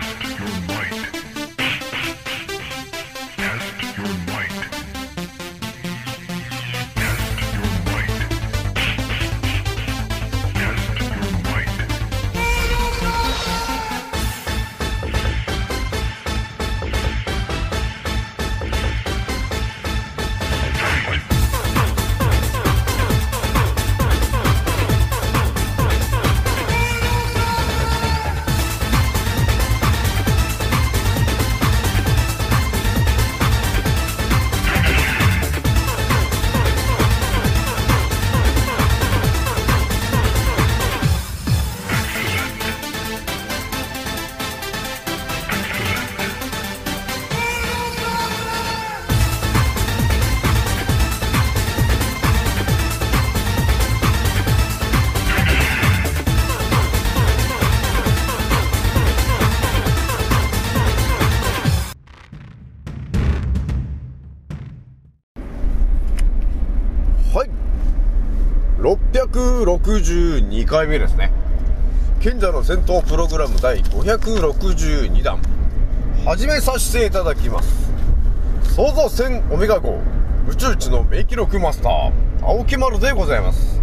Test your might. 2回目ですね。賢者の戦闘プログラム第562弾。始めさせていただきます。創造船オメガ号。宇宙一の名記録マスター青木丸でございます。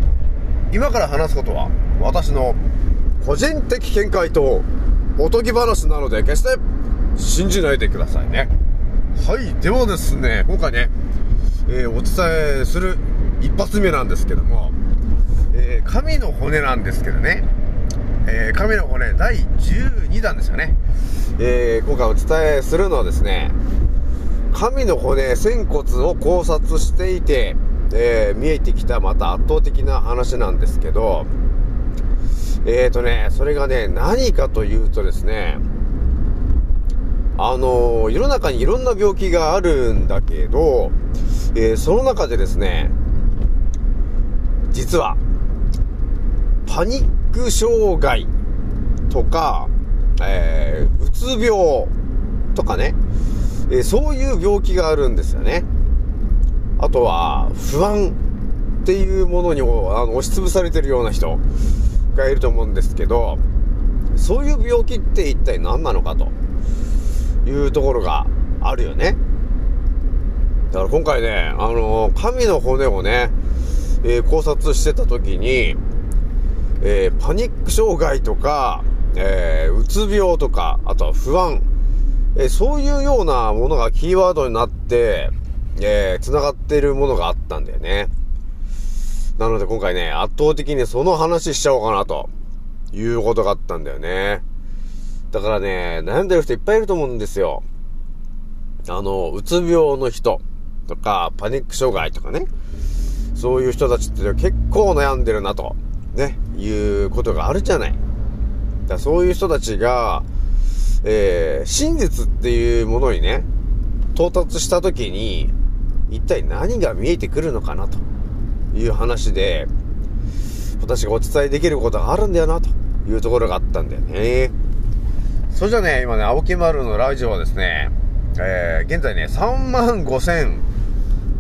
今から話すことは私の個人的見解とおとぎ話なので決して信じないでくださいね。はいではですね今回ねえーお伝えする一発目なんですけども、神の骨なんですけどね、えー神の骨第12弾ですよね、えー今回お伝えするのはですね神の骨仙骨を考察していて、えー見えてきたまた圧倒的な話なんですけどえーとねそれがね何かというとですねあの世の中にいろんな病気があるんだけど、えーその中でですね、実は、パニック障害とか、えーうつ病とかね、えーそういう病気があるんですよね。あとは、不安っていうものにおあの押しつぶされてるような人がいると思うんですけど、そういう病気って一体何なのかと。いうところがあるよね。だから今回ね、あのー神の骨をね、えー考察してた時に、えーパニック障害とか、えーうつ病とか、あとは不安、えーそういうようなものがキーワードになって、えー繋がってるものがあったんだよね。なので今回ね、圧倒的にその話しちゃおうかなと、いうことがあったんだよね。だからね、悩んでる人いっぱいいると思うんですよ。あの、うつ病の人とか、パニック障害とかね。そういう人たちって結構悩んでるなと、ね、いうことがあるじゃない。だそういう人たちが、えー、真実っていうものにね、到達した時に、一体何が見えてくるのかなという話で、私がお伝えできることがあるんだよなというところがあったんだよね。それじゃね、今ね、青木丸のラジオはですね、えー、現在ね、3万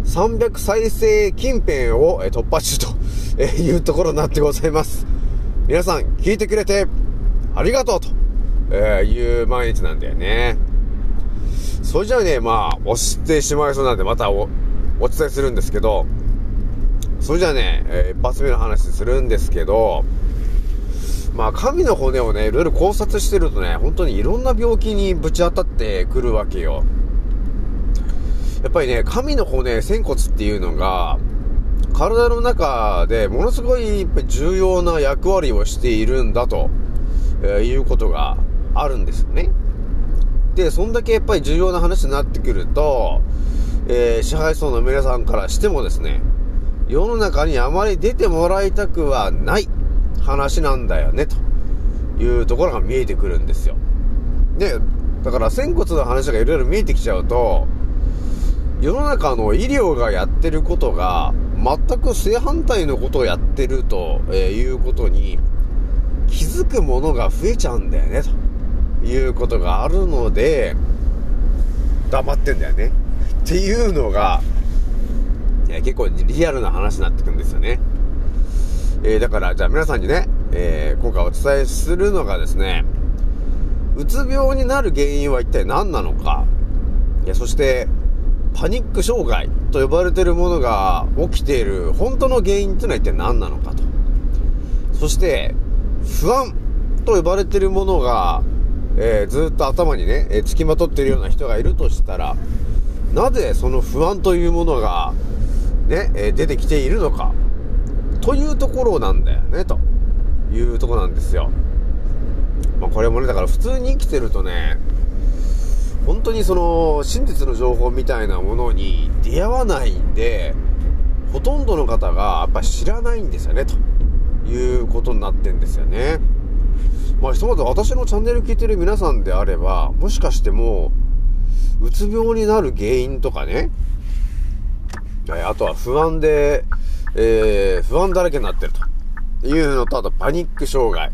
300再生近辺を突破中というところになってございます。皆さん、聞いてくれてありがとうと、いう毎日なんだよね。それじゃあね、まあ、押してしまいそうなんで、またお、お伝えするんですけど、それじゃあね、えー一発目の話するんですけど、まあ、神の骨をね、いろいろ考察してるとね、本当にいろんな病気にぶち当たってくるわけよ。やっぱりね、神の骨、仙骨っていうのが、体の中でものすごい重要な役割をしているんだと、えーいうことがあるんですよね。で、そんだけやっぱり重要な話になってくると、えー支配層の皆さんからしてもですね、世の中にあまり出てもらいたくはない話なんだよね、というところが見えてくるんですよ。で、だから仙骨の話がいろいろ見えてきちゃうと、世の中の医療がやってることが全く正反対のことをやってると、えいうことに気づくものが増えちゃうんだよね、ということがあるので、黙ってんだよね。っていうのが、いや結構リアルな話になってくるんですよね。えーだから、じゃあ皆さんにね、えー今回お伝えするのがですね、うつ病になる原因は一体何なのか。いや、そして、パニック障害と呼ばれているものが起きている本当の原因っていうのは一体何なのかと。そして、不安と呼ばれているものが、えーずっと頭にね、えー付きまとってるような人がいるとしたら、なぜその不安というものが、ね、えー出てきているのか、というところなんだよね、というとこなんですよ。まあ、これもね、だから普通に生きてるとね、本当にその、真実の情報みたいなものに出会わないんで、ほとんどの方がやっぱ知らないんですよね、ということになってんですよね。まあ、ひとまず私のチャンネル聞いてる皆さんであれば、もしかしてもう、うつ病になる原因とかね、あとは不安で、えー不安だらけになってるというのと、あとパニック障害っ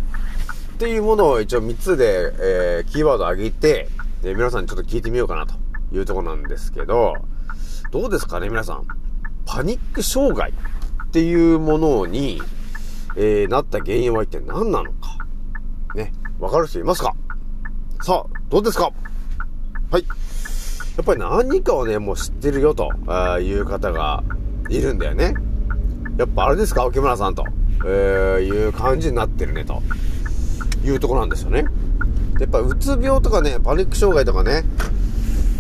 ていうものを一応3つで、えーキーワード上げて、で皆さんにちょっと聞いてみようかなというとこなんですけど、どうですかね、皆さん。パニック障害っていうものに、えーなった原因は一体何なのか。ね、わかる人いますか？さあ、どうですか？はい。やっぱり何かをね、もう知ってるよという方がいるんだよね。やっぱあれですか、沖村さんと、えーいう感じになってるね、というとこなんですよね。やっぱうつ病とかね、パニック障害とかね、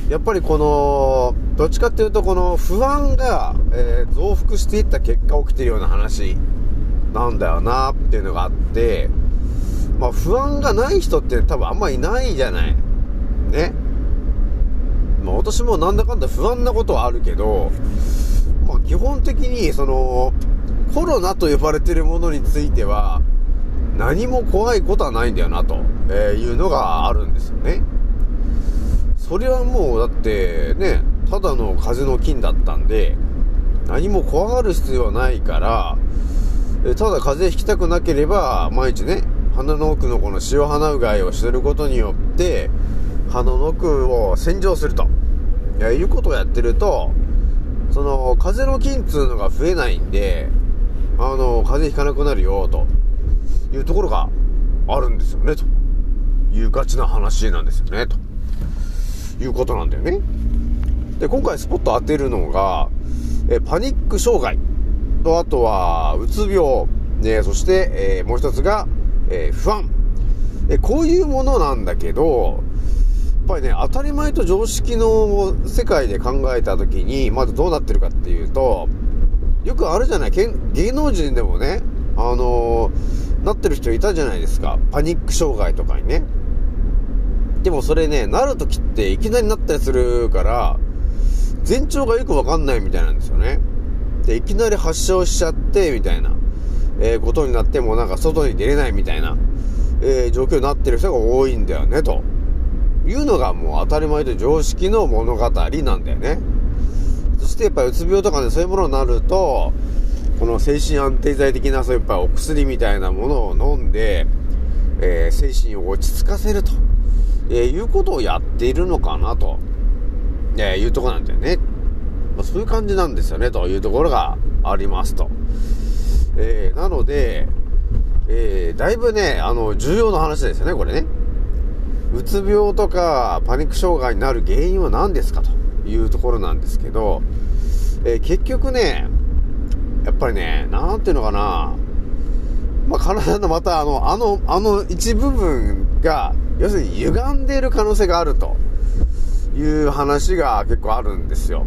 やっぱりこの、どっちかっていうとこの不安が、えー増幅していった結果起きてるような話なんだよなっていうのがあって、まあ不安がない人って多分あんまいないじゃない。ね。まあ私もなんだかんだ不安なことはあるけど、まあ基本的にその、コロナと呼ばれてるものについては、何も怖いことはないんだよなと、えいうのがあるんですよね。それはもうだってね、ただの風の菌だったんで、何も怖がる必要はないから、ただ風邪ひきたくなければ、毎日ね、鼻の奥のこの塩鼻うがいをすることによって、鼻の奥を洗浄すると、えーいうことをやってると、その、風邪の菌っていうのが増えないんで、あの、風邪ひかなくなるよ、というところがあるんですよね、と。いうガチな話なんですよね、と。いうことなんだよね。で、今回スポット当てるのが、えパニック障害。と、あとは、うつ病、ね、そして、えーもう一つが、えー不安。えこういうものなんだけど、やっぱりね、当たり前と常識の世界で考えたときに、まずどうなってるかっていうと、よくあるじゃない、芸能人でもね、あのーなってる人いたじゃないですか。パニック障害とかにね。でもそれね、なるときっていきなりなったりするから、前兆がよくわかんないみたいなんですよね。で、いきなり発症しちゃって、みたいな、えーことになってもなんか外に出れないみたいな、えー状況になってる人が多いんだよね、というのがもう当たり前と常識の物語なんだよね。そしてやっぱうつ病とかね、そういうものになると、この精神安定剤的なそういっぱお薬みたいなものを飲んで、えー精神を落ち着かせると、えーいうことをやっているのかなと、えーいうところなんだよね。まあ、そういう感じなんですよね、というところがありますと。えーなので、えーだいぶね、あの、重要な話ですよね、これね。うつ病とかパニック障害になる原因は何ですかというところなんですけど、えー結局ね、やっぱりね、なんていうのかな、まあ、体のまたあの、あの、あの一部分が、要するに歪んでいる可能性があるという話が結構あるんですよ。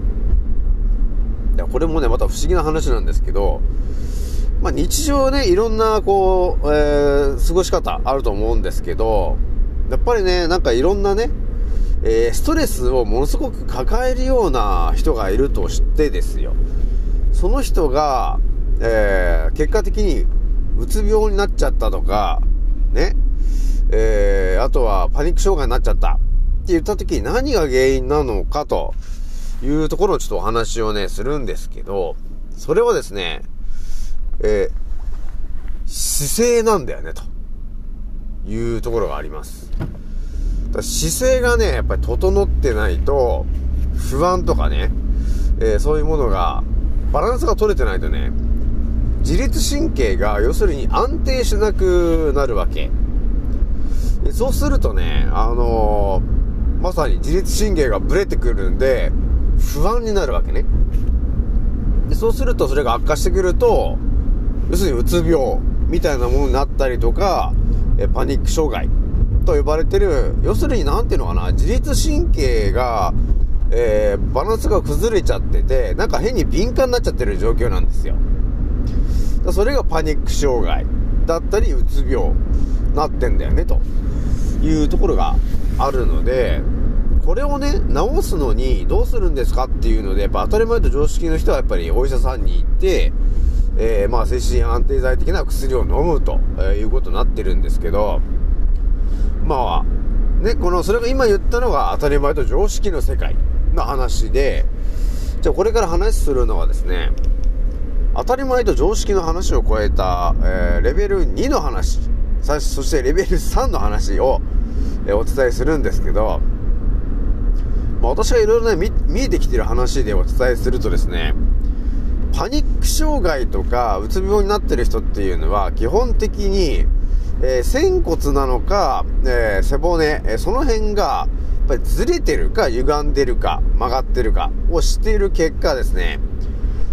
いやこれもね、また不思議な話なんですけど、まあ、日常ね、いろんな、こう、えー過ごし方あると思うんですけど、やっぱりね、なんかいろんなね、えーストレスをものすごく抱えるような人がいるとしてですよ。その人が、えー結果的にうつ病になっちゃったとか、ね、えーあとはパニック障害になっちゃったって言った時に何が原因なのかというところをちょっとお話をね、するんですけど、それはですね、えー姿勢なんだよね、というところがあります。だ姿勢がね、やっぱり整ってないと、不安とかね、えーそういうものが、バランスが取れてないとね、自律神経が要するに安定しなくなるわけ。でそうするとね、あのーまさに自律神経がブレてくるんで、不安になるわけね。でそうするとそれが悪化してくると、要するにうつ病みたいなものになったりとか、えパニック障害と呼ばれてる、要するになんていうのかな、自律神経が、えーバランスが崩れちゃってて、なんか変に敏感になっちゃってる状況なんですよ。それがパニック障害だったり、うつ病なってんだよね、というところがあるので、これをね、治すのにどうするんですかっていうので、やっぱ当たり前と常識の人はやっぱりお医者さんに行って、えーまあ精神安定剤的な薬を飲むと、いうことになってるんですけど、まあ、ね、この、それが今言ったのが当たり前と常識の世界の話で、じゃあこれから話するのはですね、当たり前と常識の話を超えた、えーレベル2の話、そしてレベル3の話を、えーお伝えするんですけど、まあ、私がいろいろね見、えてきてる話でお伝えするとですね、パニック障害とかうつ病になってる人っていうのは基本的に、えー仙骨なのか、えー背骨、えーその辺がっぱりずれてるか歪んでるか曲がってるかを知っている結果ですね、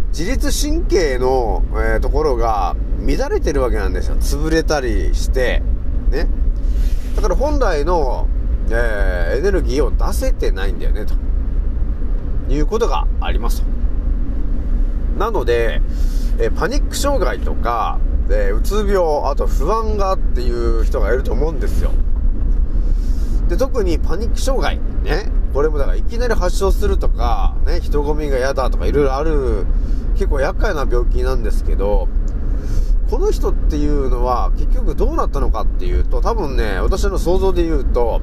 自律神経の、えーところが乱れてるわけなんですよ。潰れたりして、ね。だから本来の、えーエネルギーを出せてないんだよね、ということがありますと。なので、えーパニック障害とか、えうつ病、あと不安がっていう人がいると思うんですよ。で、特にパニック障害、ね。これもだからいきなり発症するとか、ね、人混みが嫌だとかいろいろある、結構厄介な病気なんですけど、この人っていうのは結局どうなったのかっていうと、多分ね、私の想像で言うと、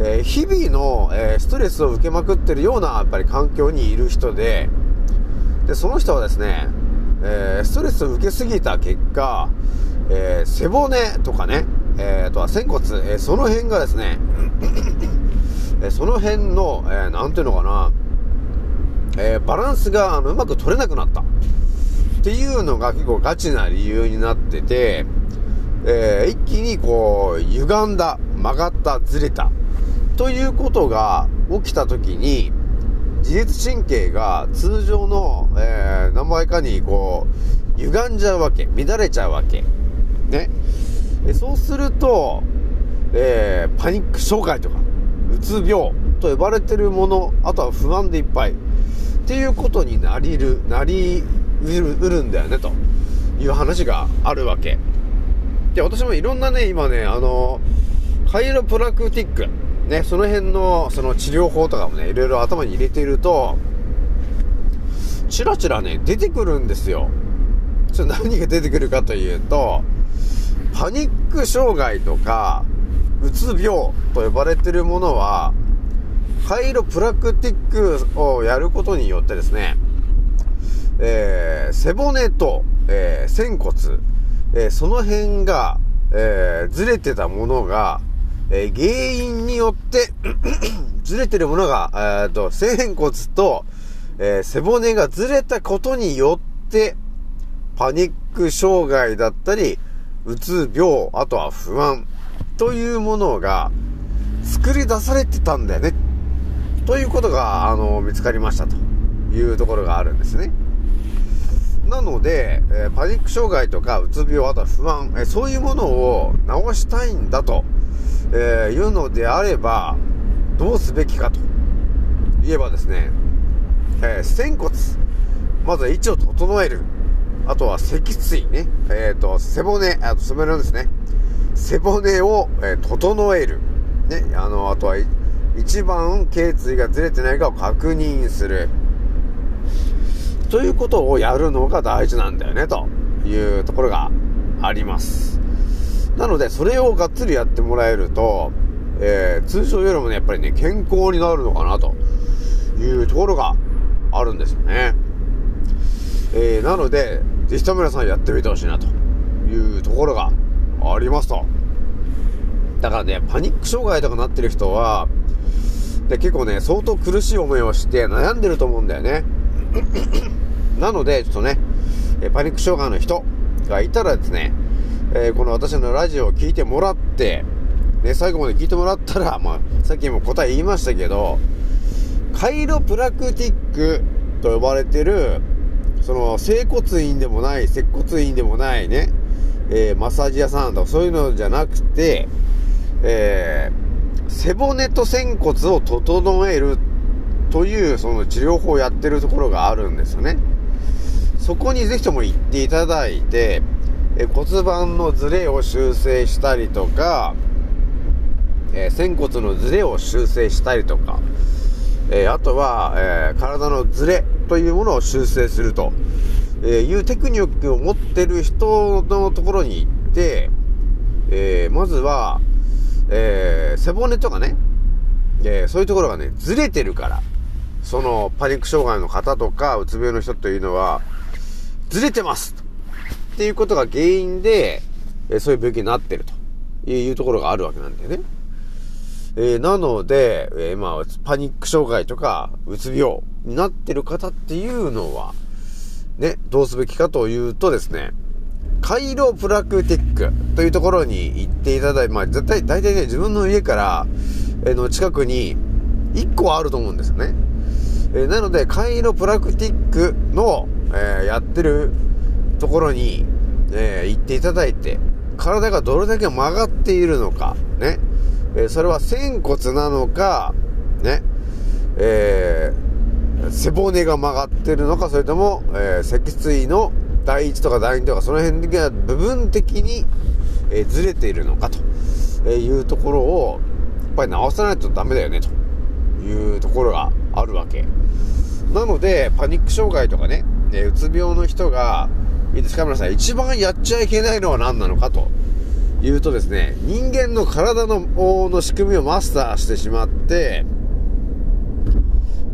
えー日々の、えーストレスを受けまくってるようなやっぱり環境にいる人で、で、その人はですね、えーストレスを受けすぎた結果、え背骨とかね、えーあとは仙骨、えその辺がですね、えその辺の、えーていうのかな、えーバランスがあのうまく取れなくなった。っていうのが結構ガチな理由になってて、えー一気にこう、歪んだ、曲がった、ずれた、ということが起きた時に、自律神経が通常の、えー何倍かにこう、歪んじゃうわけ、乱れちゃうわけ。ね。そうすると、えーパニック障害とか、うつ病と呼ばれてるもの、あとは不安でいっぱい。っていうことになりる、なりうるうるんだよね、という話があるわけ。で、私もいろんなね、今ね、あの、カイロプラクティック、ね、その辺の、その治療法とかもね、いろいろ頭に入れていると、チラチラね、出てくるんですよ。それ何が出てくるかというと、パニック障害とか、うつ病と呼ばれているものは、カイロプラクティックをやることによってですね、えー背骨と、えー仙骨、えーその辺が、えーずれてたものが、えー原因によって、ずれてるものが、えーと、仙骨と、えー背骨がずれたことによって、パニック障害だったり、うつ病、あとは不安。というものが作り出されてたんだよね。ということが、あの、見つかりましたというところがあるんですね。なので、えーパニック障害とかうつ病、あとは不安、えーそういうものを治したいんだと、えーいうのであれば、どうすべきかと言えばですね、えー仙骨、まずは位置を整える。あとは脊椎ね。えっ、と、背骨、あと背骨ですね。背骨を、え整える。ね。あの、あとは、一番頸椎がずれてないかを確認する。ということをやるのが大事なんだよね、というところがあります。なので、それをがっつりやってもらえると、えー通常よりもね、やっぱりね、健康になるのかな、というところがあるんですよね。えーなので、ぜひとも皆さんやってみてほしいな、というところがありますと。だからね、パニック障害とかなってる人は、で結構ね、相当苦しい思いをして悩んでると思うんだよね。なので、ちょっとね、パニック障害の人がいたらですね、えーこの私のラジオを聞いてもらって、ね、最後まで聞いてもらったら、まあ、さっきも答え言いましたけど、カイロプラクティックと呼ばれてる、その、整骨院でもない、接骨院でもないね、えー、マッサージ屋さんとかそういうのじゃなくて、えー、背骨と仙骨を整えるというその治療法をやってるところがあるんですよね。そこにぜひとも行っていただいて、え骨盤のズレを修正したりとか、え、仙骨のズレを修正したりとか、え、あとは、え、体のズレというものを修正すると、えいうテクニックを持ってる人のところに行って、えまずは、え背骨とかね、えそういうところがね、ずれてるから、そのパニック障害の方とか、うつ病の人というのは、ずれてますっていうことが原因で、えそういう病気になってると。いうところがあるわけなんだよね。えー、なので、えー、まあ、パニック障害とか、うつ病になってる方っていうのは、ね、どうすべきかというとですね、カイロプラクティックというところに行っていただいて、まあ、絶対、大体ね、自分の家から、え、の近くに1個あると思うんですよね。え、なので、カイロプラクティックの、えー、やってるところに、え行っていただいて、体がどれだけ曲がっているのか、ね、えそれは仙骨なのか、ね、えー、背骨が曲がってるのか、それとも、えー、脊椎の第1とか第2とか、その辺が部分的に、えー、ずれているのかと、えいうところを、やっぱり直さないとダメだよね、というところがあるわけ。なので、パニック障害とかね、えうつ病の人が、いいですか皆さん、一番やっちゃいけないのは何なのかと。言うとですね、人間の体のの仕組みをマスターしてしまって、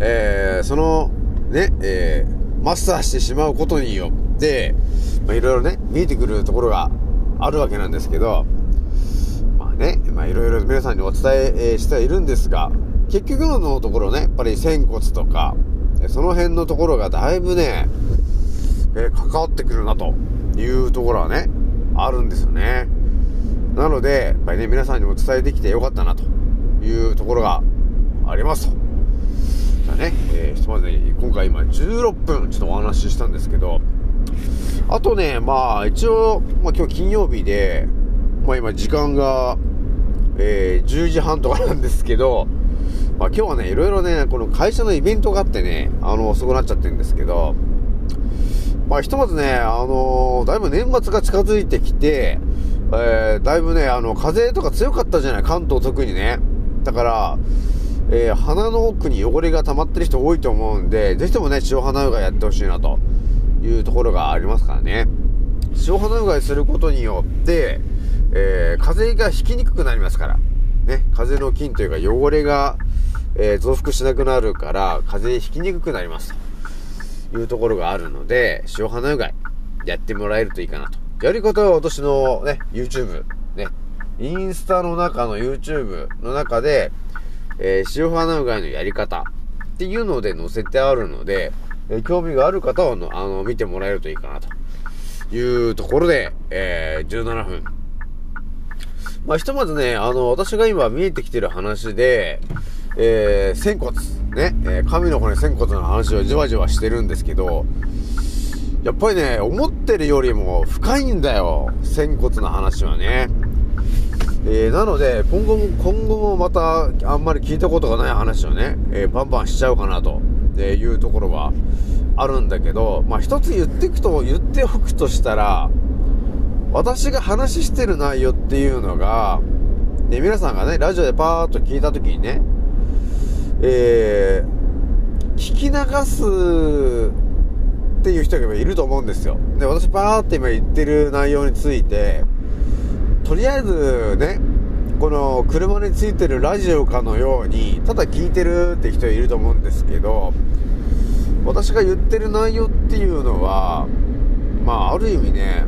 えー、その、ね、えー、マスターしてしまうことによって、まあ、いろいろね、見えてくるところがあるわけなんですけど、まあね、まあいろいろ皆さんにお伝えしてはいるんですが、結局のところね、やっぱり仙骨とか、その辺のところがだいぶね、えー、関わってくるなというところはね、あるんですよね。なので、やっぱりね、皆さんにも伝えできてよかったなというところがありますと。じゃあね、えー、ひとまずね、今回今16分ちょっとお話ししたんですけど、あとね、まあ一応、まあ今日金曜日で、まあ今時間が、えー、10時半とかなんですけど、まあ今日はね、いろいろね、この会社のイベントがあってね、あの、遅くなっちゃってるんですけど、まあひとまずね、あのー、だいぶ年末が近づいてきて、えー、だいぶね、あの、風とか強かったじゃない、関東特にね。だから、えー、鼻の奥に汚れが溜まってる人多いと思うんで、ぜひともね、塩鼻うがいやってほしいなというところがありますからね。塩鼻うがいすることによって、えー、風邪がひきにくくなりますから。ね、風邪の菌というか汚れが、えー、増幅しなくなるから、風邪ひきにくくなりますというところがあるので、塩鼻うがいやってもらえるといいかなとやり方は私のね、YouTube、ね、インスタの中の YouTube の中で、えー、塩花うがいのやり方っていうので載せてあるので、えー、興味がある方はの、あの、見てもらえるといいかなというところで、えー、17分。まあ、ひとまずね、あの、私が今見えてきてる話で、えー、仙骨、ね、えー、神の骨仙骨の話をじわじわしてるんですけど、やっぱりね、思ってるよりも深いんだよ。仙骨の話はね。えー、なので、今後も、今後もまた、あんまり聞いたことがない話をね、えー、バンバンしちゃうかなと、えいうところはあるんだけど、まあ一つ言ってくと、言っておくとしたら、私が話してる内容っていうのが、で、皆さんがね、ラジオでパーッと聞いたときにね、えー、聞き流すっていう人がいると思うんですよ。で、私パーって今言ってる内容について、とりあえずね、この車についてるラジオかのように、ただ聞いてるって人いると思うんですけど、私が言ってる内容っていうのは、まあ、ある意味ね、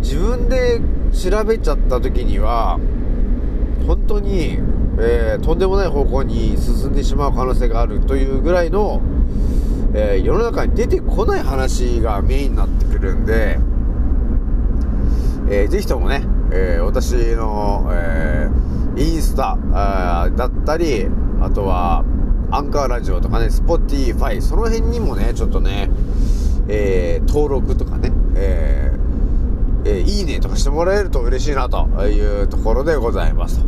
自分で調べちゃった時には、本当に、えー、とんでもない方向に進んでしまう可能性があるというぐらいの、えー、世の中に出てこない話がメインになってくるんで、えー、ぜひともね、えー、私の、えー、インスタだったり、あとは、アンカーラジオとかね、スポティファイ、その辺にもね、ちょっとね、えー、登録とかね、え、えいいねとかしてもらえると嬉しいなというところでございます。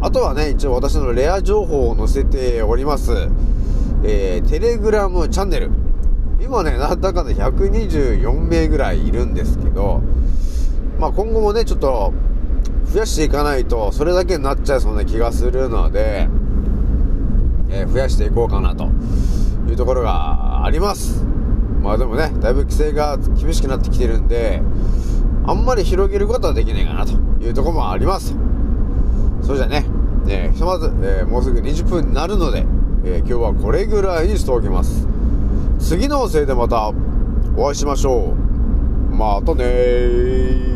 あとはね、一応私のレア情報を載せております、えー、テレグラムチャンネル。今ね、なんだかんだ124名ぐらいいるんですけど、まあ今後もね、ちょっと増やしていかないと、それだけになっちゃいそうな気がするので、えー増やしていこうかなというところがあります。まあでもね、だいぶ規制が厳しくなってきてるんで、あんまり広げることはできないかなというところもあります。それじゃあね、えひとまず、えーもうすぐ20分になるので、え今日はこれぐらいにしておきます。次の音声でまたお会いしましょう。またね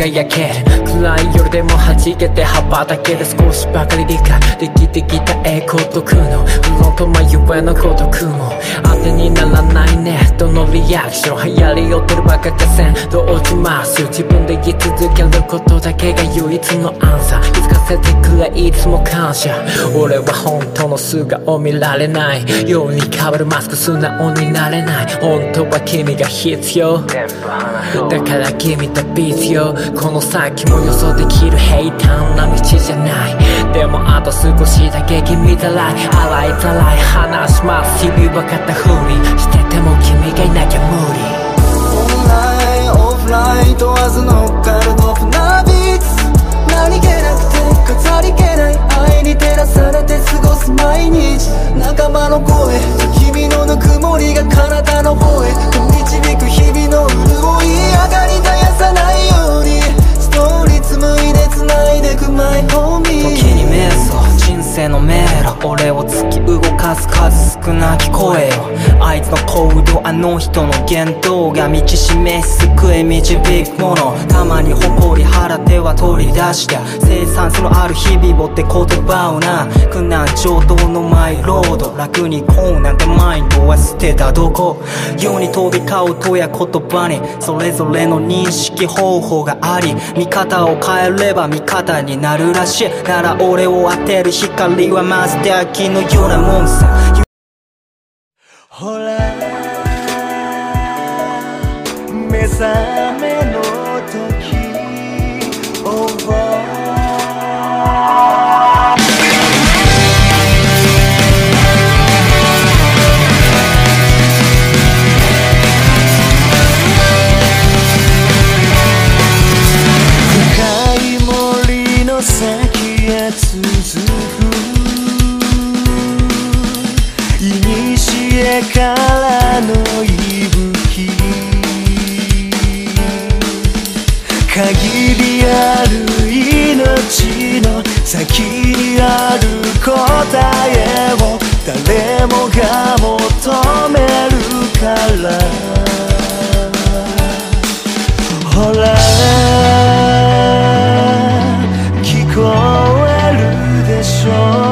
めて輝ける暗い夜でも弾けて羽ばたける少しばかり理解できてきた栄光と苦悩。不論と迷えの孤独も。当てにならないね。どのリアクション流行り寄ってるバカかせん。どうします？自分で言い続けることだけが唯一のアンサー。気づかせてくれいつも感謝。俺は本当の素顔見られない。ように変わるマスク素直になれない。本当は君が必要。だから君と必要この先も予想できる平坦な道じゃない。でもあと少しだけ君たらい洗いざらい話します。日々は肩振りしてても君がいなきゃ無理。オンラインオフライン問わず乗っかるドフなビーツ何気なくて飾り気ない愛に照らされて過ごす毎日。仲間の声君のぬくもりが体の方へ。導く日々の潤い上がり絶やさないように。ストーリー紡いで繋いでくマイホーミー。時に瞑想人生の迷路。俺を突き動かす数少なき声よあいつの行動あの人の言動が道示す救い導くものたまに誇り腹手は取り出して生産性のある日々をって言葉をな苦難上等のマイロード楽にこうなんてマインドは捨てたどこ世に飛び交うとや言葉にそれぞれの認識方法があり見方を変えれば味方になるらしいなら俺を当てる光はまずで秋のようなもんさ。ほら目覚 strong